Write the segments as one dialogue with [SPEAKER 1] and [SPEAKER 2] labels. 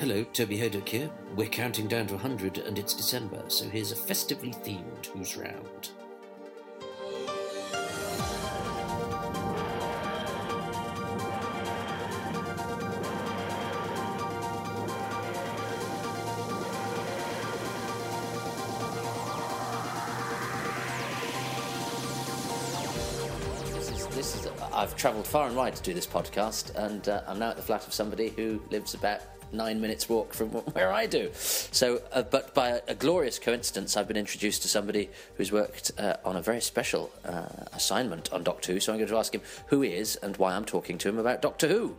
[SPEAKER 1] Hello, Toby Hadoke here. We're counting down to 100 and it's December, so here's a festively themed Who's Round.
[SPEAKER 2] This is, this is, I've travelled far and wide to do this podcast, and uh, I'm now at the flat of somebody who lives about nine minutes' walk from where I do. So, uh, but by a, a glorious coincidence, I've been introduced to somebody who's worked uh, on a very special uh, assignment on Doctor Who. So I'm going to ask him who he is and why I'm talking to him about Doctor Who.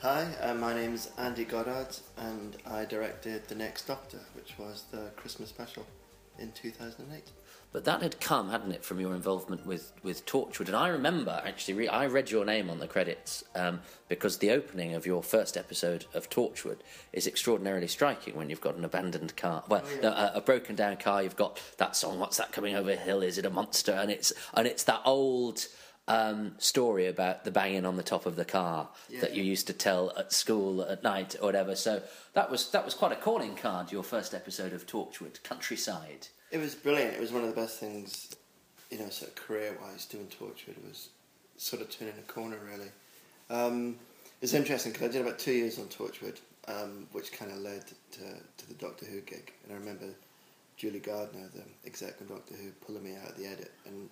[SPEAKER 3] Hi, uh, my name's Andy Goddard, and I directed The Next Doctor, which was the Christmas special in 2008.
[SPEAKER 2] But that had come, hadn't it, from your involvement with, with Torchwood? And I remember actually, re- I read your name on the credits um, because the opening of your first episode of Torchwood is extraordinarily striking when you've got an abandoned car, well, no, a, a broken down car. You've got that song, "What's that coming over the hill? Is it a monster?" And it's and it's that old um, story about the banging on the top of the car that you used to tell at school at night or whatever. So that was that was quite a calling card. Your first episode of Torchwood, Countryside.
[SPEAKER 3] It was brilliant. It was one of the best things, you know, sort of career-wise doing Torchwood. It was sort of turning a corner, really. Um, it's interesting because I did about two years on Torchwood, um, which kind of led to, to the Doctor Who gig. And I remember Julie Gardner, the exec on Doctor Who, pulling me out of the edit. And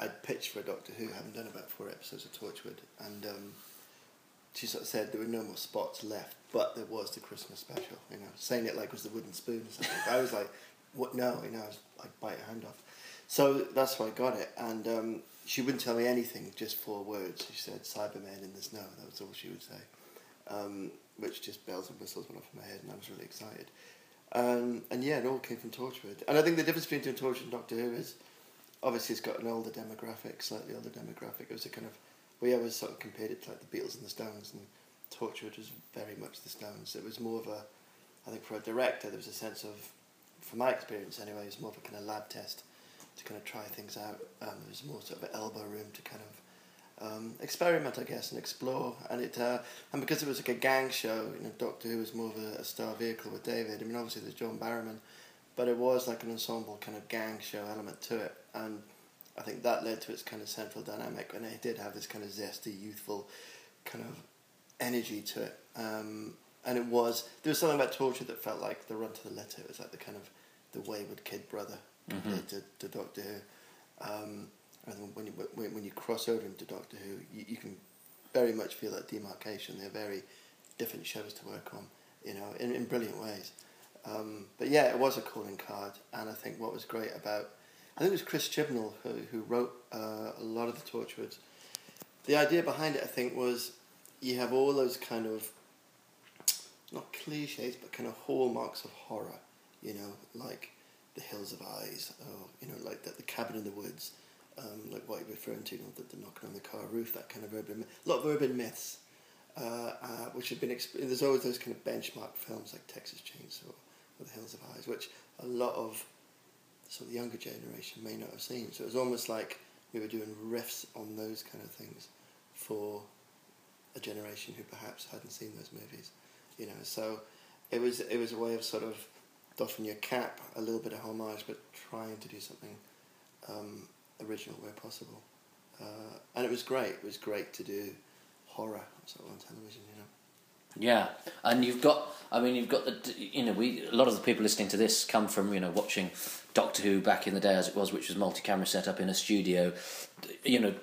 [SPEAKER 3] I'd pitched for a Doctor Who, having done about four episodes of Torchwood. And um, she sort of said there were no more spots left, but there was the Christmas special, you know, saying it like it was the wooden spoon or something. I was like, what? No, you know, I was like, bite your hand off. So that's why I got it. And um, she wouldn't tell me anything, just four words. She said, Cybermen in the snow. That was all she would say. Um, which just bells and whistles went off in my head, and I was really excited. Um, and yeah, it all came from Torchwood. And I think the difference between Torchwood and Doctor Who is obviously it's got an older demographic, slightly older demographic. It was a kind of, we always sort of compared it to like the Beatles and the Stones, and Torchwood was very much the Stones. It was more of a, I think for a director, there was a sense of, from my experience anyway, it was more of a kind of lab test to kind of try things out. Um, was more sort of elbow room to kind of um, experiment, I guess, and explore. And it uh, and because it was like a gang show, you know, Doctor Who was more of a, a star vehicle with David. I mean, obviously there's John Barrowman, but it was like an ensemble kind of gang show element to it, and I think that led to its kind of central dynamic, and it did have this kind of zesty, youthful, kind of energy to it. Um, and it was there was something about Torchwood that felt like the run to the letter. It was like the kind of the wayward kid brother compared to, to Doctor Who. Um, and when you when, when you cross over into Doctor Who, you, you can very much feel that demarcation. They're very different shows to work on, you know, in, in brilliant ways. Um, but yeah, it was a calling card, and I think what was great about, I think it was Chris Chibnall who, who wrote uh, a lot of the Torchwoods. The idea behind it, I think, was you have all those kind of, not cliches, but kind of hallmarks of horror, you know, like the Hills Have Eyes, or, you know, like the, the Cabin in the Woods, um, like what you're referring to, you know, the, the knocking on the car roof, that kind of urban, a lot of urban myths, uh, uh, which have been, exp- there's always those kind of benchmark films like Texas Chainsaw or The Hills Have Eyes, which a lot of sort of the younger generation may not have seen. So it was almost like we were doing riffs on those kind of things for a generation who perhaps hadn't seen those movies, you know. So it was it was a way of sort of doffing your cap, a little bit of homage, but trying to do something um, original where possible. Uh, and it was great. It was great to do horror on television, you know.
[SPEAKER 2] Yeah, and you've got. I mean, you've got the. You know, we a lot of the people listening to this come from you know watching Doctor Who back in the day as it was, which was multi-camera set up in a studio. You know,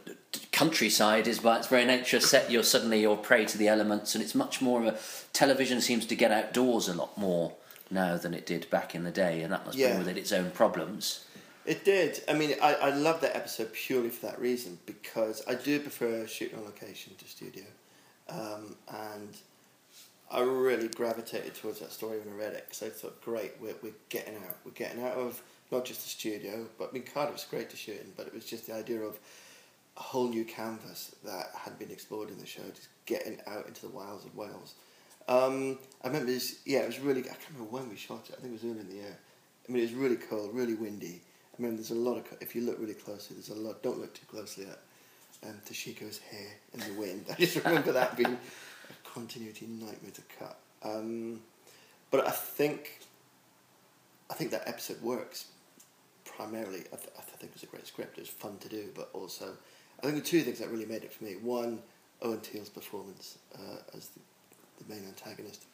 [SPEAKER 2] countryside is by its very nature set. You're suddenly you're prey to the elements, and it's much more of a. Television seems to get outdoors a lot more now than it did back in the day, and that must
[SPEAKER 3] Yeah.
[SPEAKER 2] bring with it its own problems.
[SPEAKER 3] It did. I mean, I, I love that episode purely for that reason because I do prefer shooting on location to studio. Um, and I really gravitated towards that story when I read it because I thought, great, we're, we're getting out. We're getting out of not just the studio, but I mean, Cardiff was great to shoot in, but it was just the idea of a whole new canvas that had been explored in the show, just getting out into the wilds of Wales. Um, I remember this, yeah, it was really, I can't remember when we shot it, I think it was early in the year. I mean, it was really cold, really windy. I mean, there's a lot of, if you look really closely, there's a lot, don't look too closely at um, Toshiko's hair in the wind. I just remember that being continuity nightmare to cut. Um, but I think, I think that episode works primarily. I, th- I think it was a great script. It was fun to do, but also, I think the two things that really made it for me: one, Owen Teale's performance uh, as the, the main antagonist,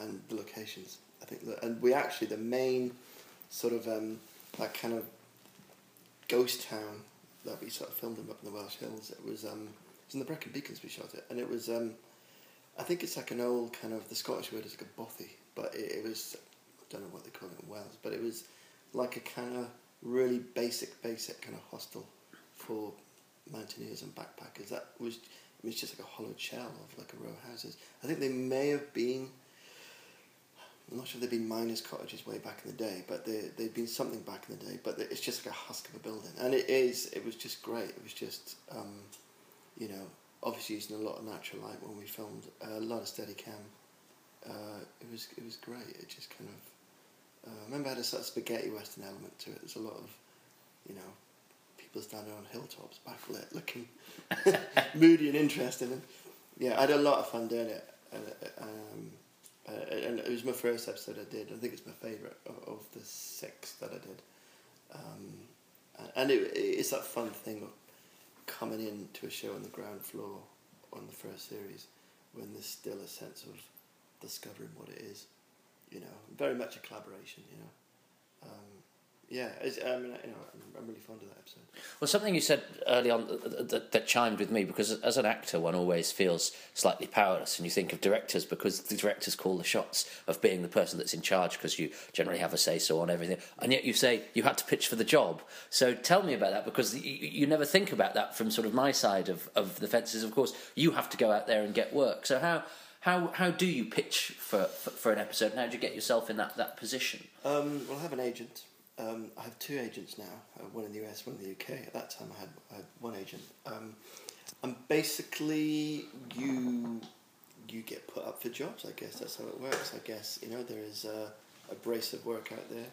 [SPEAKER 3] and the locations. I think, and we actually the main sort of um, that kind of ghost town that we sort of filmed up in the Welsh Hills. It was um, it was in the Brecon Beacons we shot it, and it was um, I think it's like an old kind of the Scottish word is like a bothy, but it, it was I don't know what they call it in Wales, but it was like a kind of really basic, basic kind of hostel for mountaineers and backpackers. That was it was just like a hollowed shell of like a row of houses. I think they may have been. I'm not sure they've been miners' cottages way back in the day, but they they've been something back in the day. But it's just like a husk of a building, and it is. It was just great. It was just, um, you know, obviously using a lot of natural light when we filmed, uh, a lot of steady cam. Uh, it was it was great. It just kind of. Uh, I remember it had a sort of spaghetti western element to it. There's a lot of, you know, people standing on hilltops, backlit, looking moody and interesting. And yeah, I had a lot of fun doing it. And, um, uh, and it was my first episode I did. I think it's my favourite of, of the six that I did. Um, and it, it's that fun thing of coming in to a show on the ground floor on the first series when there's still a sense of discovering what it is. You know, very much a collaboration. You know, um, yeah, I mean, you know, I'm, I'm really fond of that episode.
[SPEAKER 2] Well, something you said early on that, that, that, chimed with me because as an actor, one always feels slightly powerless, and you think of directors because the directors call the shots of being the person that's in charge because you generally have a say so on everything, and yet you say you had to pitch for the job. So tell me about that because you, you never think about that from sort of my side of, of the fences. Of course, you have to go out there and get work. So how how how do you pitch for, for, for an episode, and how do you get yourself in that, that position?
[SPEAKER 3] Um, well, I have an agent. Um, I have two agents now, uh, one in the US, one in the UK. At that time, I had, I had one agent. Um, and basically, you you get put up for jobs. I guess that's how it works. I guess you know there is a, brace of work out there.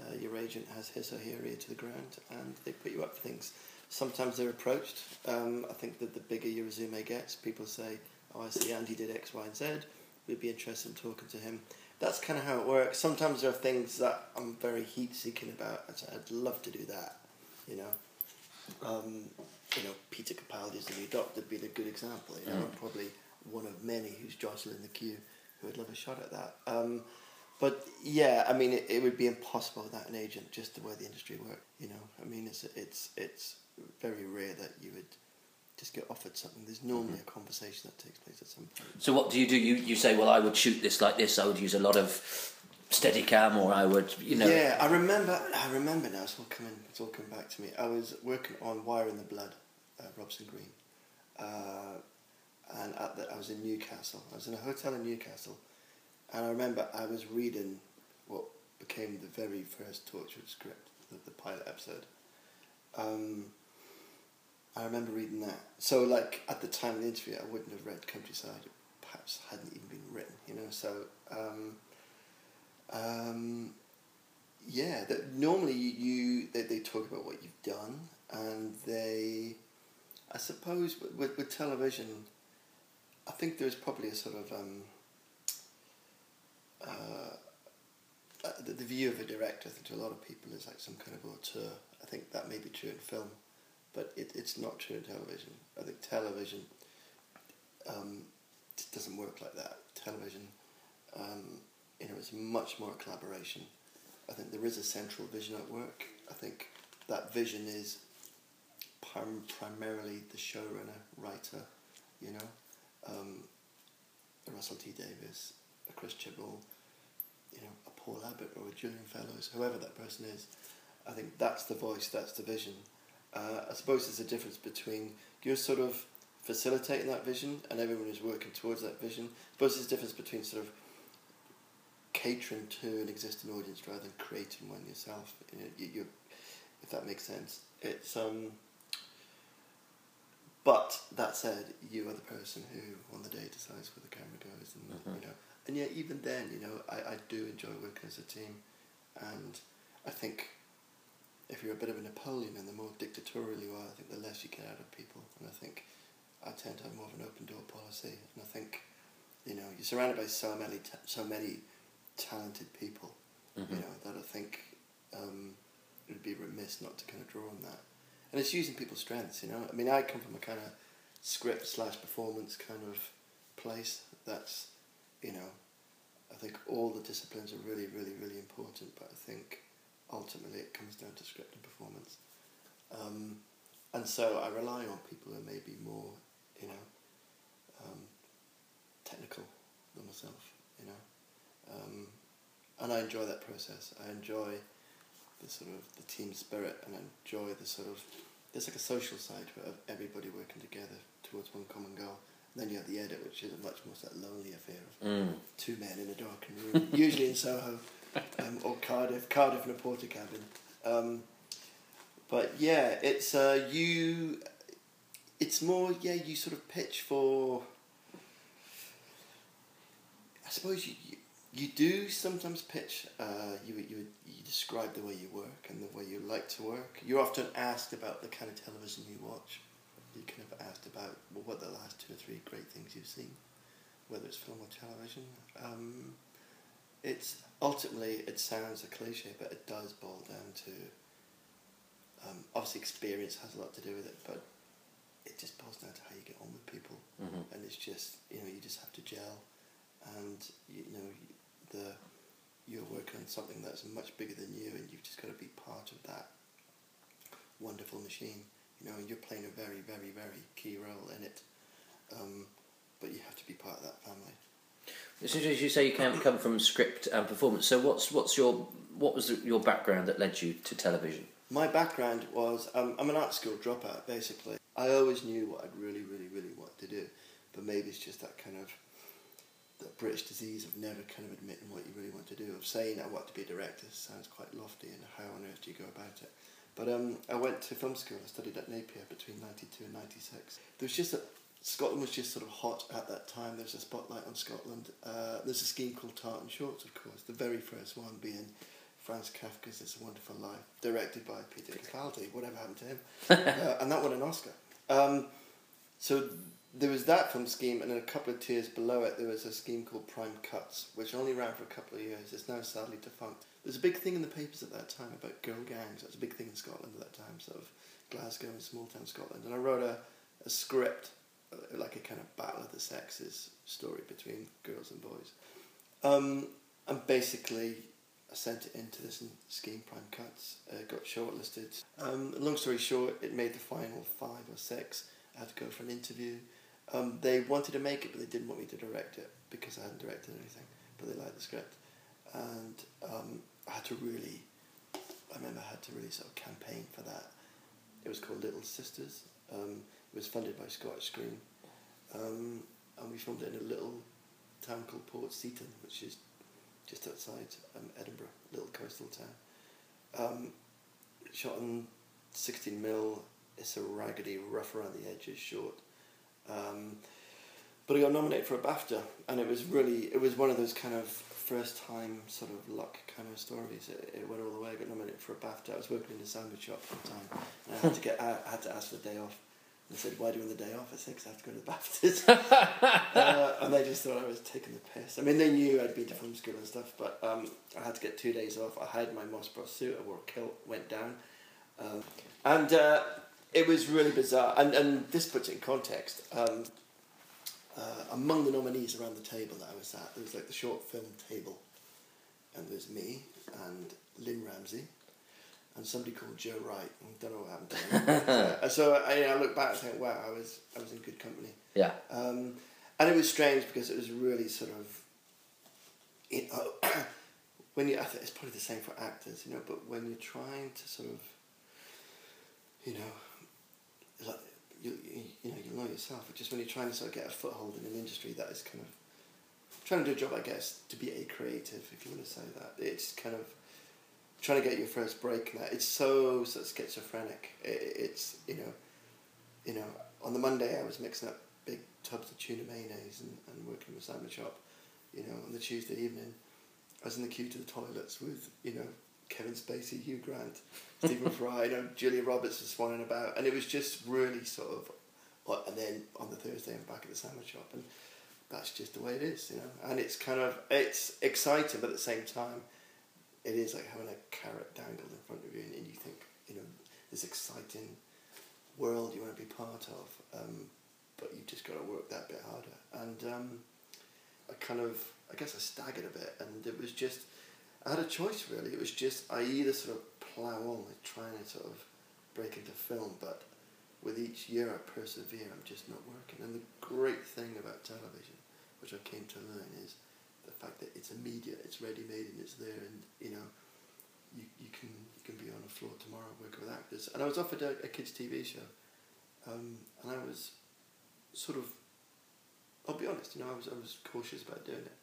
[SPEAKER 3] Uh, your agent has his or her ear to the ground, and they put you up for things. Sometimes they're approached. Um, I think that the bigger your resume gets, people say, "Oh, I see Andy did X, Y, and Z. We'd be interested in talking to him." That's kind of how it works. Sometimes there are things that I'm very heat seeking about. I'd love to do that, you know. Um, you know, Peter Capaldi as the new Doctor being a good example. You know, mm. probably one of many who's jostling the queue who would love a shot at that. Um, but yeah, I mean, it, it would be impossible without an agent, just the way the industry works. You know, I mean, it's it's it's very rare that you would just get offered something. There's normally mm-hmm. a conversation that takes place at some point.
[SPEAKER 2] So what do you do? You you say, well, I would shoot this like this. I would use a lot of Steadicam, or I would, you know.
[SPEAKER 3] Yeah, I remember. I remember now. It's all coming. It's all coming back to me. I was working on Wire in the Blood, uh, Robson Green, uh, and the, I was in Newcastle. I was in a hotel in Newcastle, and I remember I was reading what became the very first Torchwood script, the, the pilot episode. Um, I remember reading that. So, like at the time of the interview, I wouldn't have read Countryside. It Perhaps hadn't even been written. You know, so um, um, yeah. That normally you they, they talk about what you've done, and they, I suppose, with with television, I think there's probably a sort of um, uh, uh, the, the view of a director. I think to a lot of people is like some kind of auteur. I think that may be true in film but it, it's not true in television. I think television um, doesn't work like that. Television, um, you know, it's much more collaboration. I think there is a central vision at work. I think that vision is prim- primarily the showrunner, writer, you know, um, a Russell T Davies, a Chris Chibnall, you know, a Paul Abbott or a Julian Fellowes, whoever that person is. I think that's the voice, that's the vision uh, I suppose there's a difference between you're sort of facilitating that vision and everyone is working towards that vision. I suppose there's a difference between sort of catering to an existing audience rather than creating one yourself. You you if that makes sense. It's um. But that said, you are the person who, on the day, decides where the camera goes, and mm-hmm. you know, and yet even then, you know, I, I do enjoy working as a team, and I think if you're a bit of a Napoleon and the more dictatorial you are, I think the less you get out of people. And I think I tend to have more of an open door policy. And I think, you know, you're surrounded by so many, so many talented people.
[SPEAKER 2] Mm-hmm.
[SPEAKER 3] You know that I think um, it would be remiss not to kind of draw on that, and it's using people's strengths. You know, I mean, I come from a kind of script slash performance kind of place. That's you know, I think all the disciplines are really, really, really important. But I think ultimately it comes down to script and performance. Um, and so I rely on people who may be more, you know, um, technical than myself, you know. Um, and I enjoy that process. I enjoy the sort of the team spirit, and I enjoy the sort of there's like a social side of everybody working together towards one common goal. And then you have the edit, which is a much more sort of lonely affair of
[SPEAKER 2] Mm.
[SPEAKER 3] two men in a darkened room, usually in Soho um, or Cardiff, Cardiff in a Portakabin. Um, but yeah, it's uh, you. It's more yeah. You sort of pitch for. I suppose you you, you do sometimes pitch. Uh, you you you describe the way you work and the way you like to work. You're often asked about the kind of television you watch. You're kind of asked about well, what the last two or three great things you've seen, whether it's film or television. Um, it's ultimately it sounds a cliche, but it does boil down to. Um, obviously, experience has a lot to do with it, but it just boils down to how you get on with people,
[SPEAKER 2] Mhm.
[SPEAKER 3] and it's just you know you just have to gel, and you know the you're working on something that's much bigger than you, and you've just got to be part of that wonderful machine. You know, and you're playing a very, very, very key role in it, um, but you have to be part of that family.
[SPEAKER 2] Soon as you say you can't come from script and performance, so what's what's your what was your background that led you to television?
[SPEAKER 3] My background was um, I'm an art school dropout basically. I always knew what I'd really, really, really wanted to do, but maybe it's just that kind of that British disease of never kind of admitting what you really want to do. Of saying I want to be a director sounds quite lofty, and how on earth do you go about it? But um, I went to film school. I studied at Napier between '92 and '96. There was just a Scotland was just sort of hot at that time. There was a spotlight on Scotland. Uh, there's a scheme called Tartan Shorts, of course. The very first one being Franz Kafka's It's a Wonderful Life, directed by Peter Capaldi. Whatever happened to him? uh, and that won an Oscar. Um, so there was that film scheme, and then a couple of tiers below it, there was a scheme called Prime Cuts, which only ran for a couple of years. It's now sadly defunct. There's a big thing in the papers at that time about girl gangs. That was a big thing in Scotland at that time, sort of Glasgow and small town Scotland. And I wrote a, a script, like a kind of battle of the sexes story between girls and boys. Um, and basically, I sent it into this scheme, Prime Cuts, uh, got shortlisted. Um, long story short, it made the final five or six. I had to go for an interview. Um, they wanted to make it, but they didn't want me to direct it because I hadn't directed anything. But they liked the script, and um, I had to really. I remember I had to really sort of campaign for that. It was called Little Sisters. Was funded by Scottish Screen, um, and we filmed it in a little town called Port Seton, which is just outside um, Edinburgh, little coastal town. Um, shot on 16 mil. It's a raggedy, rough around the edges, short. Um, but I got nominated for a BAFTA, and it was really it was one of those kind of first time sort of luck kind of stories. It, it went all the way. I got nominated for a BAFTA. I was working in a sandwich shop at the time, and I had to get I had to ask for the day off. They said, "Why do you want the day off?" I said, "Because I have to go to the BAFTAs." uh, and they just thought I was taking the piss. I mean, they knew I'd been to film school and stuff, but um, I had to get two days off. I had my Moss Bros suit. I wore a kilt, went down, um, and uh, it was really bizarre. And and this puts it in context. Um, uh, among the nominees around the table that I was at, there was like the short film table, and there was me and Lynne Ramsay, and somebody called Joe Wright. I don't know what happened to him. uh, so I, I look back and think, wow, I was I was in good company.
[SPEAKER 2] Yeah.
[SPEAKER 3] Um, and it was strange because it was really sort of, it, uh, when you, I think it's probably the same for actors, you know, but when you're trying to sort of, you know, like, you, you, you know, you know yourself, but just when you're trying to sort of get a foothold in an industry that is kind of, trying to do a job, I guess, to be a creative, if you want to say that, it's kind of, trying to get your first break that, it's so, of schizophrenic. It, it's, you know, you know, on the Monday I was mixing up big tubs of tuna mayonnaise and, and working in the sandwich shop. You know, on the Tuesday evening, I was in the queue to the toilets with, you know, Kevin Spacey, Hugh Grant, Stephen Fry, you know, Julia Roberts was swanning about, and it was just really sort of. And then on the Thursday, I'm back at the sandwich shop, and that's just the way it is, you know. And it's kind of it's exciting, but at the same time, it is like having a carrot dangled in front of you, and, and you think, you know, this exciting world you want to be part of, um, but you've just got to work that bit harder. And um, I kind of, I guess I staggered a bit, and it was just, I had a choice really. It was just I either sort of plough on with trying to sort of break into film, but with each year I persevere, I'm just not working. And the great thing about television, which I came to learn, is the fact that it's immediate, it's ready made, and it's there, and you know, you, you can you can be on the floor tomorrow working with actors. And I was offered a, a kids TV show, um, and I was sort of, I'll be honest, you know, I was I was cautious about doing it.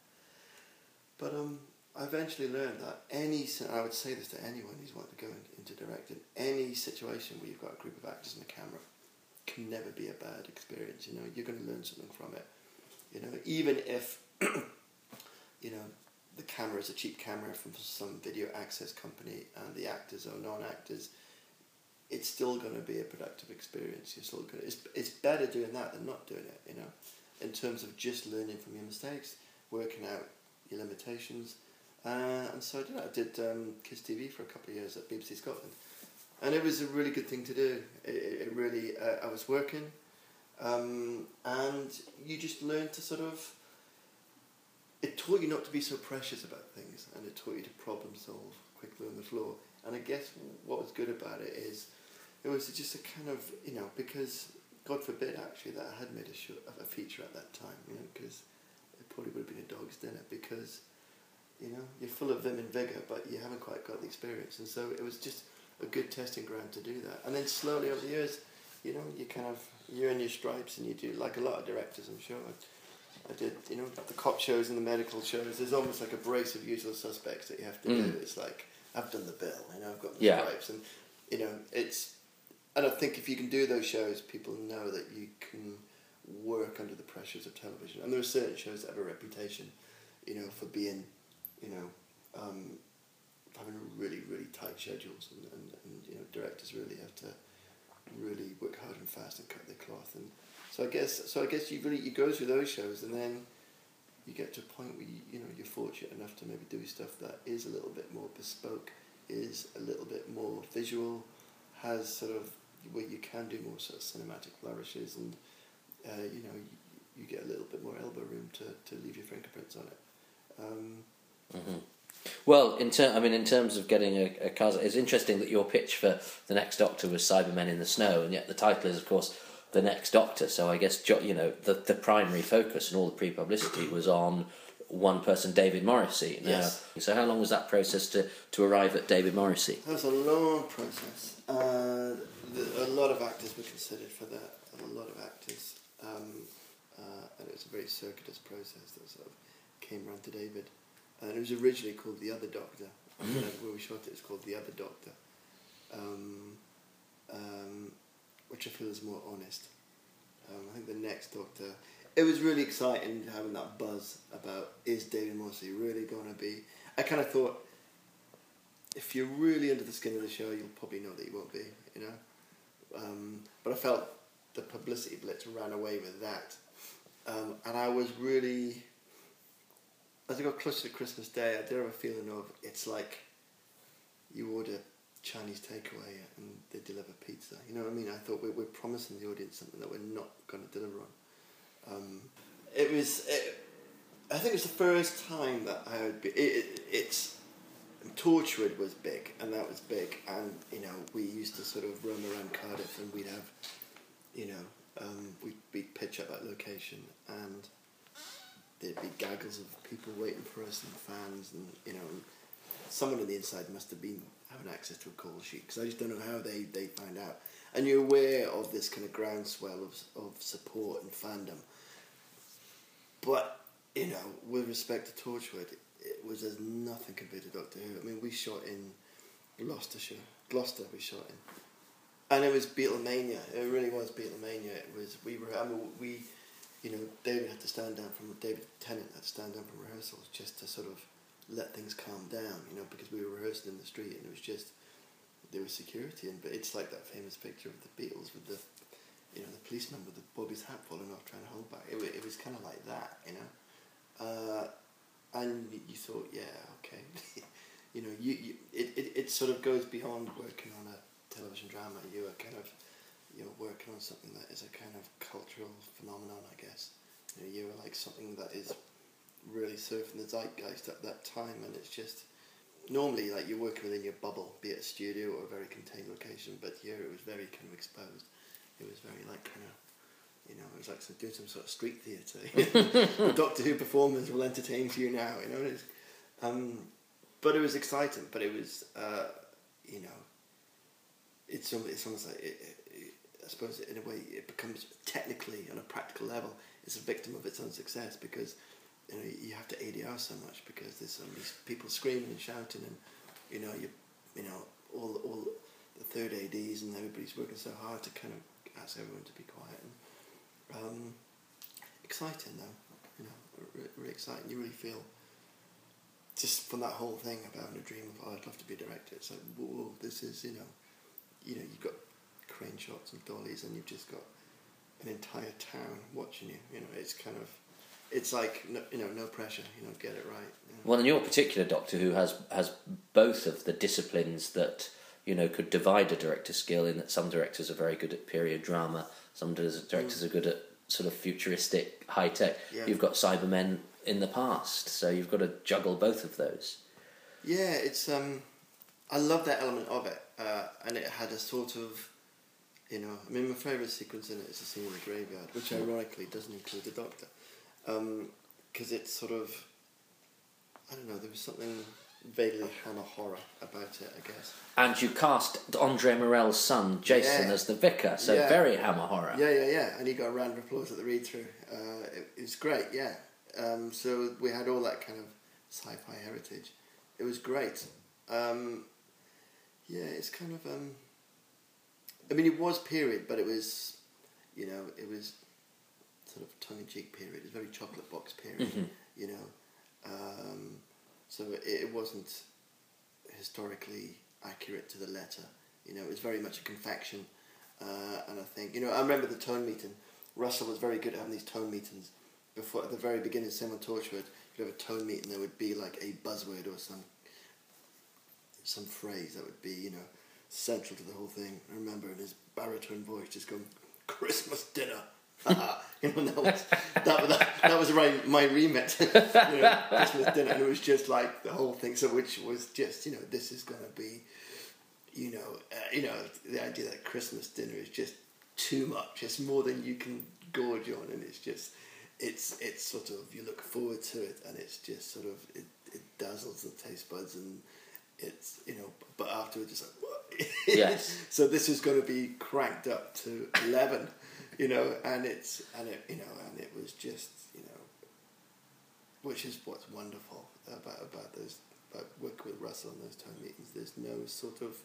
[SPEAKER 3] But um, I eventually learned that any, I would say this to anyone who's wanting to go in, into directing, any situation where you've got a group of actors and a camera can never be a bad experience. You know, you're going to learn something from it. You know, even if, you know, the camera is a cheap camera from some video access company and the actors are non-actors, it's still going to be a productive experience. You're still going to, it's, it's better doing that than not doing it, you know, in terms of just learning from your mistakes, working out your limitations. Uh, and so I did. I did um, Kids TV for a couple of years at BBC Scotland, and it was a really good thing to do. It, it really, uh, I was working, um, and you just learn to sort of. It taught you not to be so precious about things, and it taught you to problem solve quickly on the floor. And I guess what was good about it is, it was just a kind of you know because God forbid actually that I had made a, show, a feature at that time, you know, because it probably would have been a dog's dinner because you know you're full of vim and vigor, but you haven't quite got the experience, and so it was just a good testing ground to do that. And then slowly over the years, you know, you kind of you're in your stripes and you do like a lot of directors, I'm sure. I, did, you know, the cop shows and the medical shows. There's almost like a brace of usual suspects that you have to
[SPEAKER 2] Mm.
[SPEAKER 3] do. It's like I've done the bill, you know, I've got the
[SPEAKER 2] Yeah.
[SPEAKER 3] stripes, and you know, it's. And I think if you can do those shows, people know that you can work under the pressures of television. And there are certain shows that have a reputation, you know, for being, you know, um, having really really tight schedules, and, and, and you know, directors really have to really work hard and fast and cut their cloth. And so I guess so I guess you really you go through those shows, and then you get to a point where you, you know you're fortunate enough to maybe do stuff that is a little bit more bespoke, is a little bit more visual, has sort of where you can do more sort of cinematic flourishes, and uh, you know you, you get a little bit more elbow room to, to leave your fingerprints on it. Um,
[SPEAKER 2] hmm Well, in ter- I mean, in terms of getting a, a cast, it's interesting that your pitch for the next Doctor was Cybermen in the Snow, and yet the title is, of course, the next Doctor. So I guess you know the the primary focus and all the pre publicity was on one person, David Morrissey. Now,
[SPEAKER 3] Yes.
[SPEAKER 2] So how long was that process to to arrive at David Morrissey?
[SPEAKER 3] That was a long process. Uh, the, a lot of actors were considered for that. A lot of actors, um, uh, and it was a very circuitous process that sort of came round to David. And it was originally called The Other Doctor. And then when we shot it, it's called The Other Doctor, um, um, which I feel is more honest. Um, I think the next Doctor. It was really exciting having that buzz about is David Morrissey really going to be. I kind of thought if you're really under the skin of the show, you'll probably know that he won't be, you know. Um, but I felt the publicity blitz ran away with that, um, and I was really, as I got closer to Christmas Day, I did have a feeling of it's like you order Chinese takeaway and they deliver pizza. You know what I mean? I thought we, we're promising the audience something that we're not going to deliver on. Um, it was. It, I think it was the first time that I would be. It, it, it's Torchwood was big, and that was big, and you know we used to sort of roam around Cardiff, and we'd have, you know, um, we'd, we'd pitch up that location, and there'd be gaggles of people waiting for us and fans, and you know, someone on the inside must have been having access to a call sheet because I just don't know how they they found out. And you're aware of this kind of groundswell of of support and fandom, but you know, with respect to Torchwood, it was as nothing compared to Doctor Who. I mean, we shot in Gloucestershire, Gloucester. We shot in, and it was Beatlemania. It really was Beatlemania. It was we were. I mean, we, you know, David had to stand down from David Tennant had to stand down from rehearsals just to sort of let things calm down. You know, because we were rehearsing in the street and it was just there was security and but it's like that famous picture of the Beatles with the you know, the policeman with the Bobby's hat falling off trying to hold back. It, it was kind of like that, you know. Uh, and you thought, yeah, okay. you know, you, you it, it, it sort of goes beyond working on a television drama. You are kind of you're working on something that is a kind of cultural phenomenon, I guess. You know, you're like something that is really surfing the zeitgeist at that time, and it's just normally like you're working within your bubble, be it a studio or a very contained location, but here it was very kind of exposed. It was very like kind of, you know, it was like some, doing some sort of street theatre. the Doctor Who performers will entertain you now, you know. It's, um, but it was exciting. But it was, uh, you know, it's it's almost like it, it, I suppose in a way it becomes technically on a practical level it's a victim of its own success because you know you have to ADR so much because there's so many people screaming and shouting and you know you you know all all the third ads and everybody's working so hard to kind of ask everyone to be quiet and um, exciting though you know really, really exciting. You really feel just from that whole thing about having a dream of oh, I'd love to be a director it's like whoa this is you know you know you've got crane shots and dollies and you've just got an entire town watching you you know it's kind of it's like no, you know no pressure you know get it right you know.
[SPEAKER 2] Well, and your particular Doctor Who has has both of the disciplines that you know could divide a director's skill in that some directors are very good at period drama, some directors are good at sort of futuristic high tech.
[SPEAKER 3] Yeah.
[SPEAKER 2] You've got Cybermen in the past, so you've got to juggle both of those.
[SPEAKER 3] Yeah, it's um, I love that element of it, uh, and it had a sort of, you know, I mean, my favourite sequence in it is the scene in the graveyard, which ironically doesn't include the Doctor, because it's sort of, I don't know, there was something vaguely Hammer horror about it, I guess.
[SPEAKER 2] And you cast Andre Morell's son, Jason,
[SPEAKER 3] Yeah.
[SPEAKER 2] as the vicar, so
[SPEAKER 3] Yeah.
[SPEAKER 2] very Hammer horror.
[SPEAKER 3] Yeah, yeah, yeah, and he got a round of applause at the read through. Uh, it, it was great, yeah. Um, so we had all that kind of sci-fi heritage. It was great. Um, yeah, it's kind of. Um, I mean, it was period, but it was, you know, it was sort of tongue-in-cheek period. It was very chocolate box period,
[SPEAKER 2] Mhm.
[SPEAKER 3] you know. Um, so it, it wasn't historically accurate to the letter. You know, it was very much a confection. Uh, and I think, you know, I remember the tone meeting. Russell was very good at having these tone meetings. Before, at the very beginning, same on Torchwood, you'd have a tone meeting, there would be like a buzzword or some some phrase that would be, you know, central to the whole thing. I remember in his baritone voice just going, Christmas dinner. you know, that was that, that, that was my, my remit. you know, Christmas dinner, and it was just like the whole thing. So, which was just, you know, this is going to be, you know, uh, you know, the idea that Christmas dinner is just too much. It's more than you can gorge on, and it's just, it's it's sort of you look forward to it, and it's just sort of it, it dazzles the taste buds, and it's you know, but afterwards it's like what?
[SPEAKER 2] Yes.
[SPEAKER 3] so this is going to be cranked up to eleven, you know, and it's and it you know, and it was just you know, which is what's wonderful about about those about working with Russell in those time meetings. There's no sort of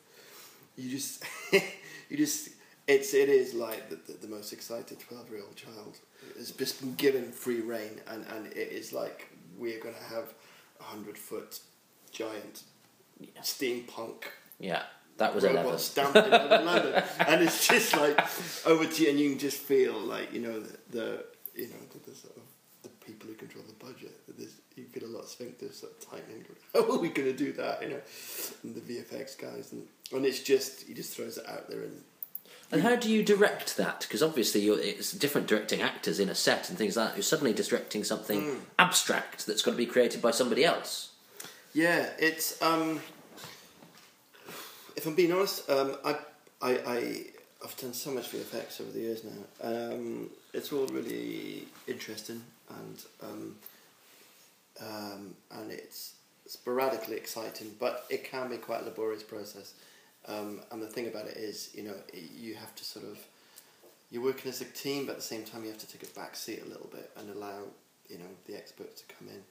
[SPEAKER 3] you just you just it's it is like the, the, the most excited twelve year old child has just been given free rein and, and it is like we're gonna have a hundred foot giant steampunk
[SPEAKER 2] Yeah, that was
[SPEAKER 3] robot
[SPEAKER 2] 11.
[SPEAKER 3] stamping over London and it's just like over to you and you can just feel like you know the, the you know the, the sort of the people who control the budget there's, you feel a lot of sphincters sort of tightening how are we going to do that you know and the VFX guys and and it's just he just throws it out there and
[SPEAKER 2] And how do you direct that? Because obviously you're, it's different directing actors in a set and things like that. You're suddenly directing something
[SPEAKER 3] Hmm.
[SPEAKER 2] abstract that's got to be created by somebody else.
[SPEAKER 3] Yeah, it's um. If I'm being honest, um, I, I, I, I've done so much VFX over the years now. Um, it's all really interesting and um, um, and it's sporadically exciting, but it can be quite a laborious process. Um, and the thing about it is, you know, you have to sort of you're working as a team, but at the same time you have to take a back seat a little bit and allow you know the experts to come in.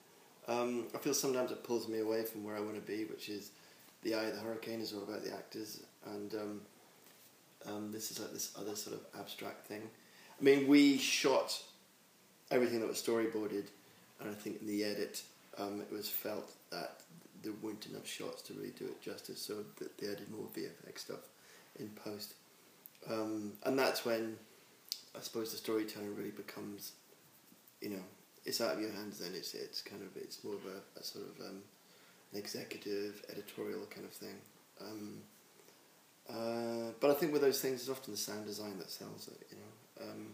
[SPEAKER 3] Um, I feel sometimes it pulls me away from where I want to be, which is the eye of the hurricane is all about the actors, and um, um, this is like this other sort of abstract thing. I mean, we shot everything that was storyboarded, and I think in the edit, um, it was felt that there weren't enough shots to really do it justice, so that they added more VFX stuff in post, um, and that's when I suppose the storytelling really becomes, you know, it's out of your hands. Then it's it's kind of it's more of a, a sort of um, executive editorial kind of thing. Um, uh, but I think with those things, it's often the sound design that sells it. You know. Um,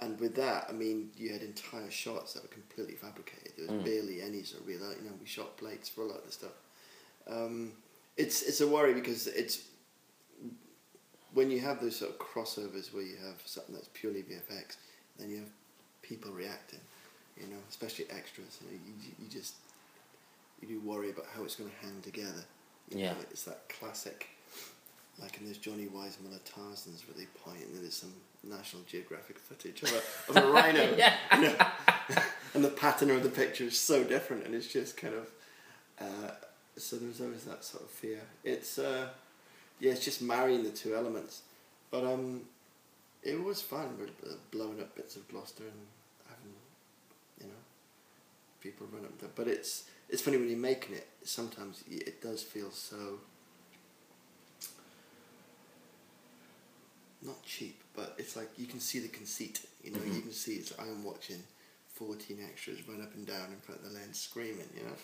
[SPEAKER 3] and with that, I mean, you had entire shots that were completely fabricated. There was
[SPEAKER 2] Mm.
[SPEAKER 3] barely any sort of real. You know, we shot plates for a lot of the stuff. Um, it's it's a worry because it's when you have those sort of crossovers where you have something that's purely VFX, then you have people reacting. You know, especially extras. You know, you, you just you do worry about how it's going to hang together. You
[SPEAKER 2] Yeah.
[SPEAKER 3] know, it's that classic, like in those Johnny Weissmuller Tarzans where they point and there's some National Geographic footage of a, of a rhino.
[SPEAKER 2] Yeah.
[SPEAKER 3] You know, and the pattern of the picture is so different and it's just kind of, uh, so there's always that sort of fear. It's, uh, yeah, it's just marrying the two elements. But um, it was fun blowing up bits of Gloucester and having, you know, people run up there. But it's it's funny when you're making it. Sometimes it does feel so not cheap, but it's like you can see the conceit. You know, you can see it's I'm watching fourteen extras run up and down in front of the lens screaming. You know.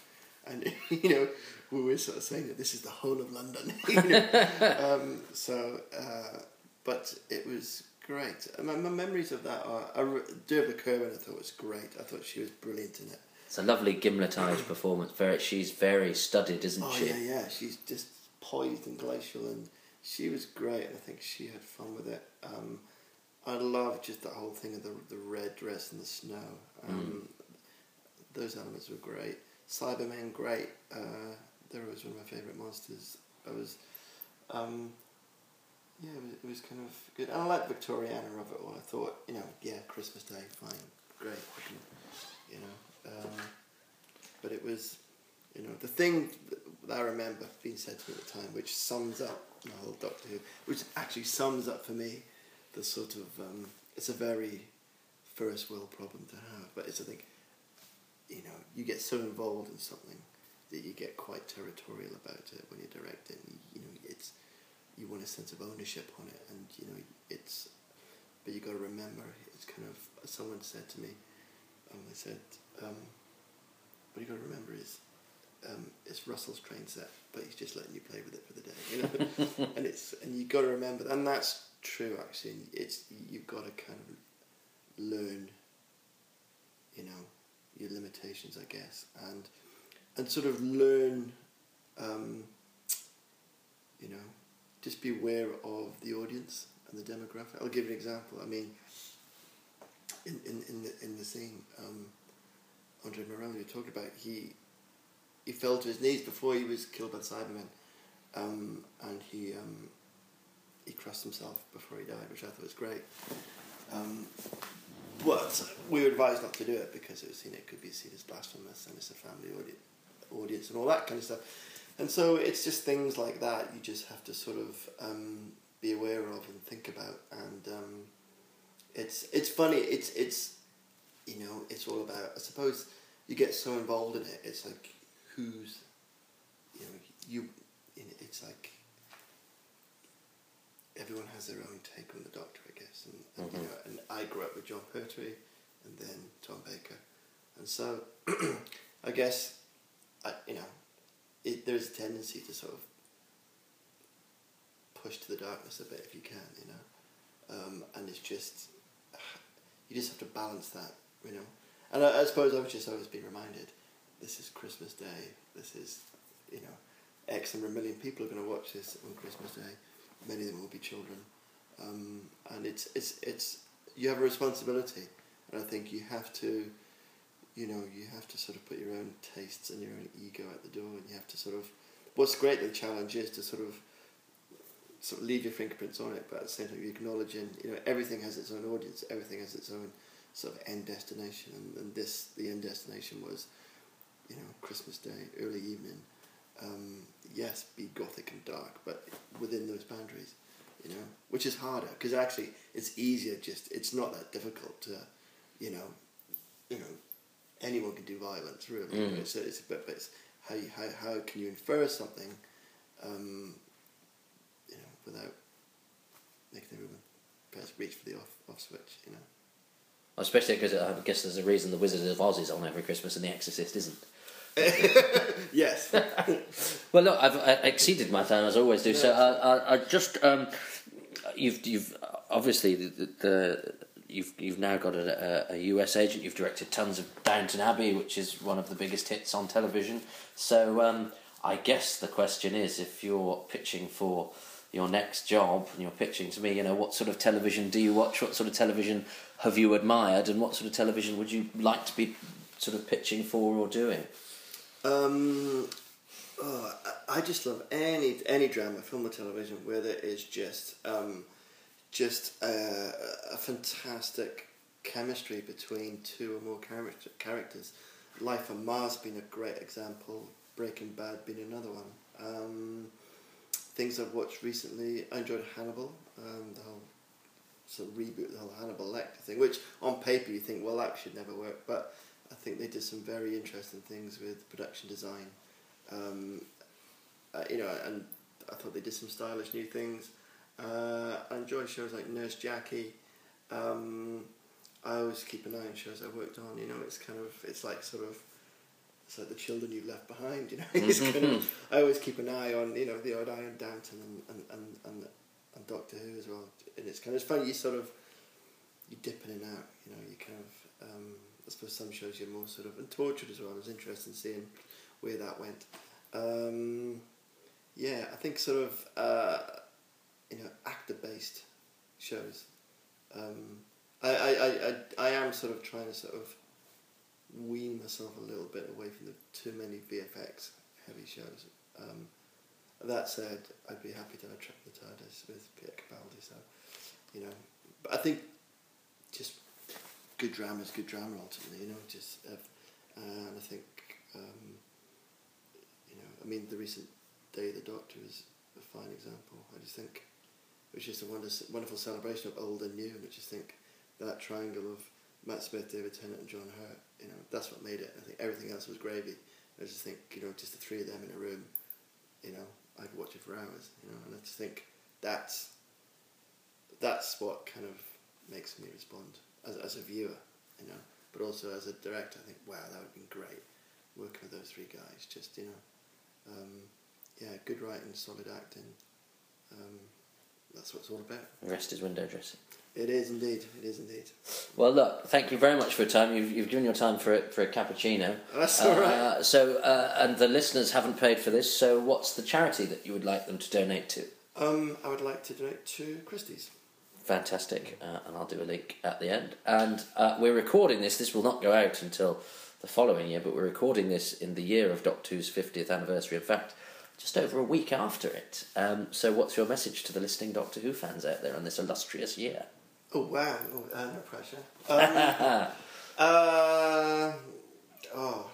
[SPEAKER 3] And you know, we were sort of saying that this is the whole of London. you know? um, so, uh, but it was great. My, my memories of that are, I re- Dervla Kirwan. I thought it was great. I thought she was brilliant in it.
[SPEAKER 2] It's a lovely gimletized performance. Very, she's very studied, isn't
[SPEAKER 3] Oh
[SPEAKER 2] she?
[SPEAKER 3] yeah, yeah. She's just poised and glacial, and she was great. I think she had fun with it. Um, I love just that whole thing of the the red dress in the snow. Um, Those elements were great. Cybermen, great. Uh, they were always one of my favourite monsters. I was, um, yeah, it was, it was kind of good. And I like Victoriana of it all. I thought, you know, yeah, Christmas Day, fine, great. You know, um, but it was, you know, the thing that I remember being said to me at the time, which sums up the whole Doctor Who, which actually sums up for me the sort of, um, it's a very first world problem to have, but it's, I think, you know, you get so involved in something that you get quite territorial about it when you're directing. You, you know, it's, you want a sense of ownership on it, and, you know, it's, but you got to remember, it's kind of, someone said to me, they said, um, what you got to remember is um, it's Russell's train set, but he's just letting you play with it for the day, you know. and it's and you got to remember, and that's true actually. and It's you've got to kind of learn, you know, your limitations, I guess, and and sort of learn, um, you know, just be aware of the audience and the demographic. I'll give you an example. I mean, in in in the in the scene. Um, Andre Morelli you talked about, he he fell to his knees before he was killed by the Cybermen, um, and he um, he crossed himself before he died, which I thought was great. Um, but we were advised not to do it because it was seen it could be seen as blasphemous and it's a family audi- audience and all that kind of stuff. And so it's just things like that you just have to sort of um, be aware of and think about. And um, it's it's funny. It's it's you know it's all about. I suppose you get so involved in it. It's like who's you know you. It's like everyone has their own take on the Doctor, I guess. And, and you
[SPEAKER 2] Mhm.
[SPEAKER 3] know, and I grew up with Jon Pertwee, and then Tom Baker, and so I guess I, you know it, there's a tendency to sort of push to the darkness a bit if you can, you know, um, and it's just you just have to balance that, you know. And I, I suppose I've just always been reminded, this is Christmas Day. This is, you know, X number of million people are going to watch this on Christmas Day. Many of them will be children, um, and it's it's it's you have a responsibility, and I think you have to you know, you have to sort of put your own tastes and your own ego at the door, and you have to sort of. What's great, the challenge is to sort of, sort of leave your fingerprints on it, but at the same time, you're acknowledging, you know, everything has its own audience, everything has its own sort of end destination, and, and this, the end destination was, you know, Christmas Day, early evening. Um, yes, be gothic and dark, but within those boundaries, you know, which is harder because actually it's easier. Just it's not that difficult to, you know, you know, anyone can do violence really.
[SPEAKER 2] Mm.
[SPEAKER 3] It's, it's but, but it's how you how, how can you infer something, um, without making everyone press reach for the off off switch. You know.
[SPEAKER 2] Especially because I guess there's a reason the Wizard of Oz is on every Christmas and The Exorcist isn't.
[SPEAKER 3] Yes.
[SPEAKER 2] Well, look, I've I exceeded my time as I always do. So I, I, I just um, you've you've obviously the, the, the you've you've now got a, a, a US agent. You've directed tons of Downton Abbey, which is one of the biggest hits on television. So um, I guess the question is, if you're pitching for your next job and you're pitching to me, you know, what sort of television do you watch? What sort of television have you admired, and what sort of television would you like to be sort of pitching for or doing?
[SPEAKER 3] Um, oh, I, just love any any drama, film or television, where there is just um, just a, a fantastic chemistry between two or more character, characters. Life on Mars being a great example. Breaking Bad being another one. Um, things I've watched recently, I enjoyed Hannibal. Um, the whole sort of reboot, the whole Hannibal Lecter thing, which on paper you think, well, that should never work, but I think they did some very interesting things with production design. Um, uh, you know, and I thought they did some stylish new things. Uh, I enjoy shows like Nurse Jackie. Um, I always keep an eye on shows I've worked on. You know, it's kind of it's like sort of it's like the children you left behind. You know, it's kind of I always keep an eye on you know the odd eye on Downton and and, and, and, and Doctor Who as well. And it's kind of it's funny you sort of you dip in and out. You know, you kind of um, I suppose some shows you're more sort of and Torchwood as well. It was interesting seeing where that went. Um, yeah, I think sort of uh, you know actor based shows. Um, I, I, I, I, I am sort of trying to sort of wean myself a little bit away from the too many VFX heavy shows. Um, that said, I'd be happy to have a trip to the TARDIS with Peter Capaldi. So, you know, but I think just good drama is good drama ultimately. You know, just uh, and I think um, you know, I mean, the recent Day of the Doctor is a fine example. I just think it was just a wonder, wonderful celebration of old and new, and I just think that triangle of Matt Smith, David Tennant, and John Hurt, you know, that's what made it. I think everything else was gravy. I just think, you know, just the three of them in a room, you know, I could watch it for hours, you know, and I just think that's that's what kind of makes me respond as, as a viewer, you know, but also as a director. I think, wow, that would have been great working with those three guys. Just you know, um, yeah, good writing, solid acting. Um, that's what it's all about.
[SPEAKER 2] The rest is window dressing.
[SPEAKER 3] It is indeed. It is indeed.
[SPEAKER 2] Well, look, thank you very much for your time. You've, you've given your time for a, for a cappuccino.
[SPEAKER 3] That's all right.
[SPEAKER 2] Uh, so, uh, and the listeners haven't paid for this. So, what's the charity that you would like them to donate to?
[SPEAKER 3] Um, I would like to donate to Christie's.
[SPEAKER 2] Fantastic, uh, and I'll do a link at the end. And uh, we're recording this. This will not go out until the following year, but we're recording this in the year of Doctor Who's fiftieth anniversary. In fact, just over a week after it. Um, so, what's your message to the listening Doctor Who fans out there on this illustrious year?
[SPEAKER 3] Oh wow! Oh, uh, no pressure. Um, uh, oh,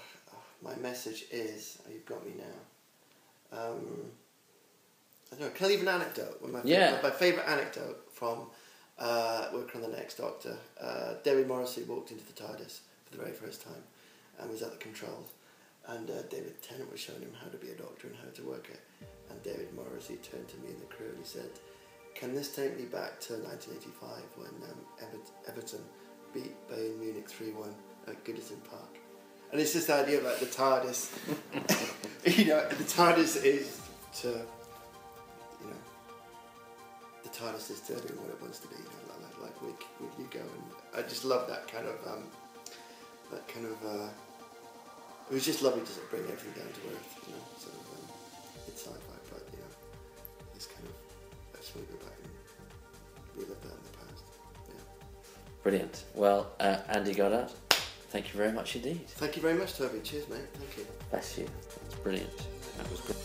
[SPEAKER 3] my message is. Oh, you've got me now. Um, I don't know. Can I leave an anecdote? My
[SPEAKER 2] Yeah.
[SPEAKER 3] Favorite, my favourite anecdote from uh, working on the next Doctor. Uh, David Morrissey walked into the TARDIS for the very first time, and was at the controls. And uh, David Tennant was showing him how to be a doctor and how to work it. And David Morrissey turned to me and the crew and he said, "Can this take me back to 1985 when um, Everton, Everton beat Bayern Munich 3-1 at Goodison Park?" And it's this idea about the TARDIS. you know, the TARDIS is to, you know, the TARDIS is to doing what it wants to be. You know, like, like with, with you go, and I just love that kind of um, that kind of. Uh, it was just lovely to sort of bring everything down to earth, you know. So um, it's sci-fi, but you know, it's kind of. I just want to go back and relive that in the past. Yeah.
[SPEAKER 2] Brilliant. Well, uh, Andy Goddard, thank you very much indeed.
[SPEAKER 3] Thank you very much, Toby. Cheers, mate. Thank you.
[SPEAKER 2] Bless you. That's brilliant. That was great.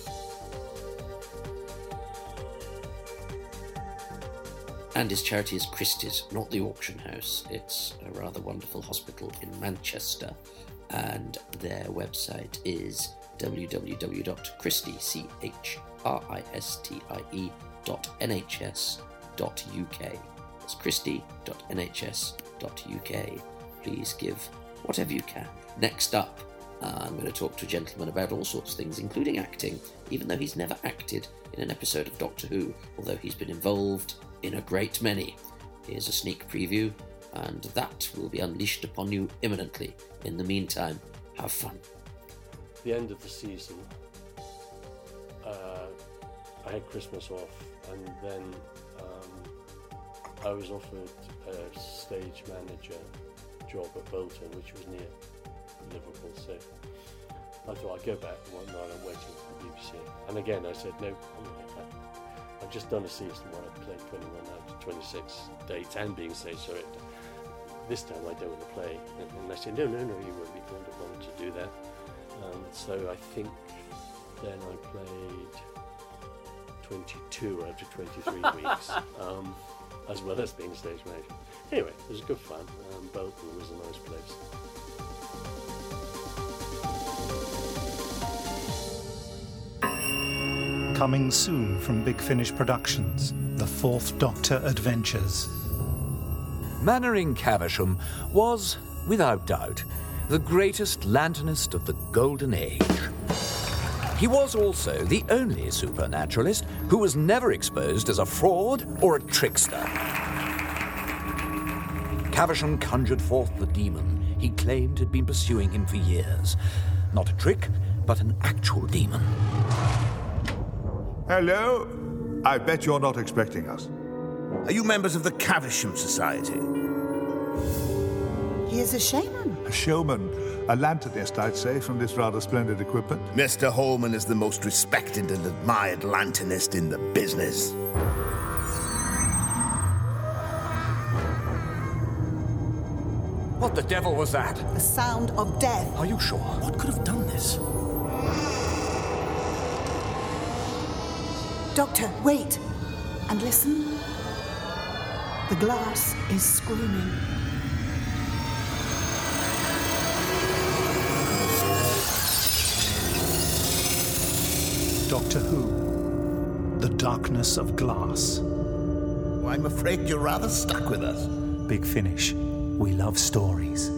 [SPEAKER 1] And his charity is Christie's, not the auction house. It's a rather wonderful hospital in Manchester, and their website is www.christie, C H R I S T I E dot NHS dot UK. That's christie.nhs.uk. Please give whatever you can. Next up, uh, I'm going to talk to a gentleman about all sorts of things, including acting, even though he's never acted in an episode of Doctor Who, although he's been involved in a great many. Here's a sneak preview, and that will be unleashed upon you imminently. In the meantime, have fun.
[SPEAKER 4] The end of the season, uh, I had Christmas off, and then um, I was offered a stage manager job at Bolton, which was near Liverpool. So I thought I'd go back and whatnot. I'm waiting for the BBC. And again, I said, no, going to back. I've just done a season where I played 21 out of 26 dates and being stage director. This time I don't want to play. And, and they said, no, no, no, you won't be called upon to do that. Um, so I think then I played 22 after 23 weeks, um, as well as being stage manager. Anyway, it was good fun. Um, Bolton was a nice place.
[SPEAKER 5] Coming soon from Big Finish Productions, The Fourth Doctor Adventures.
[SPEAKER 6] Mannering Caversham was, without doubt, the greatest lanternist of the Golden Age. He was also the only supernaturalist who was never exposed as a fraud or a trickster. Caversham conjured forth the demon he claimed had been pursuing him for years. Not a trick, but an actual demon.
[SPEAKER 7] Hello? I bet you're not expecting us.
[SPEAKER 8] Are you members of the Caversham Society?
[SPEAKER 9] He is a shaman.
[SPEAKER 7] A showman, a lanternist, I'd say, from this rather splendid equipment.
[SPEAKER 8] Mr. Holman is the most respected and admired lanternist in the business.
[SPEAKER 6] What the devil was that?
[SPEAKER 9] The sound of death.
[SPEAKER 6] Are you sure?
[SPEAKER 8] What could have done this?
[SPEAKER 9] Doctor, wait. And listen. The glass is screaming.
[SPEAKER 5] Doctor Who The Darkness of Glass.
[SPEAKER 8] I'm afraid you're rather stuck with us.
[SPEAKER 5] Big Finish. We love stories.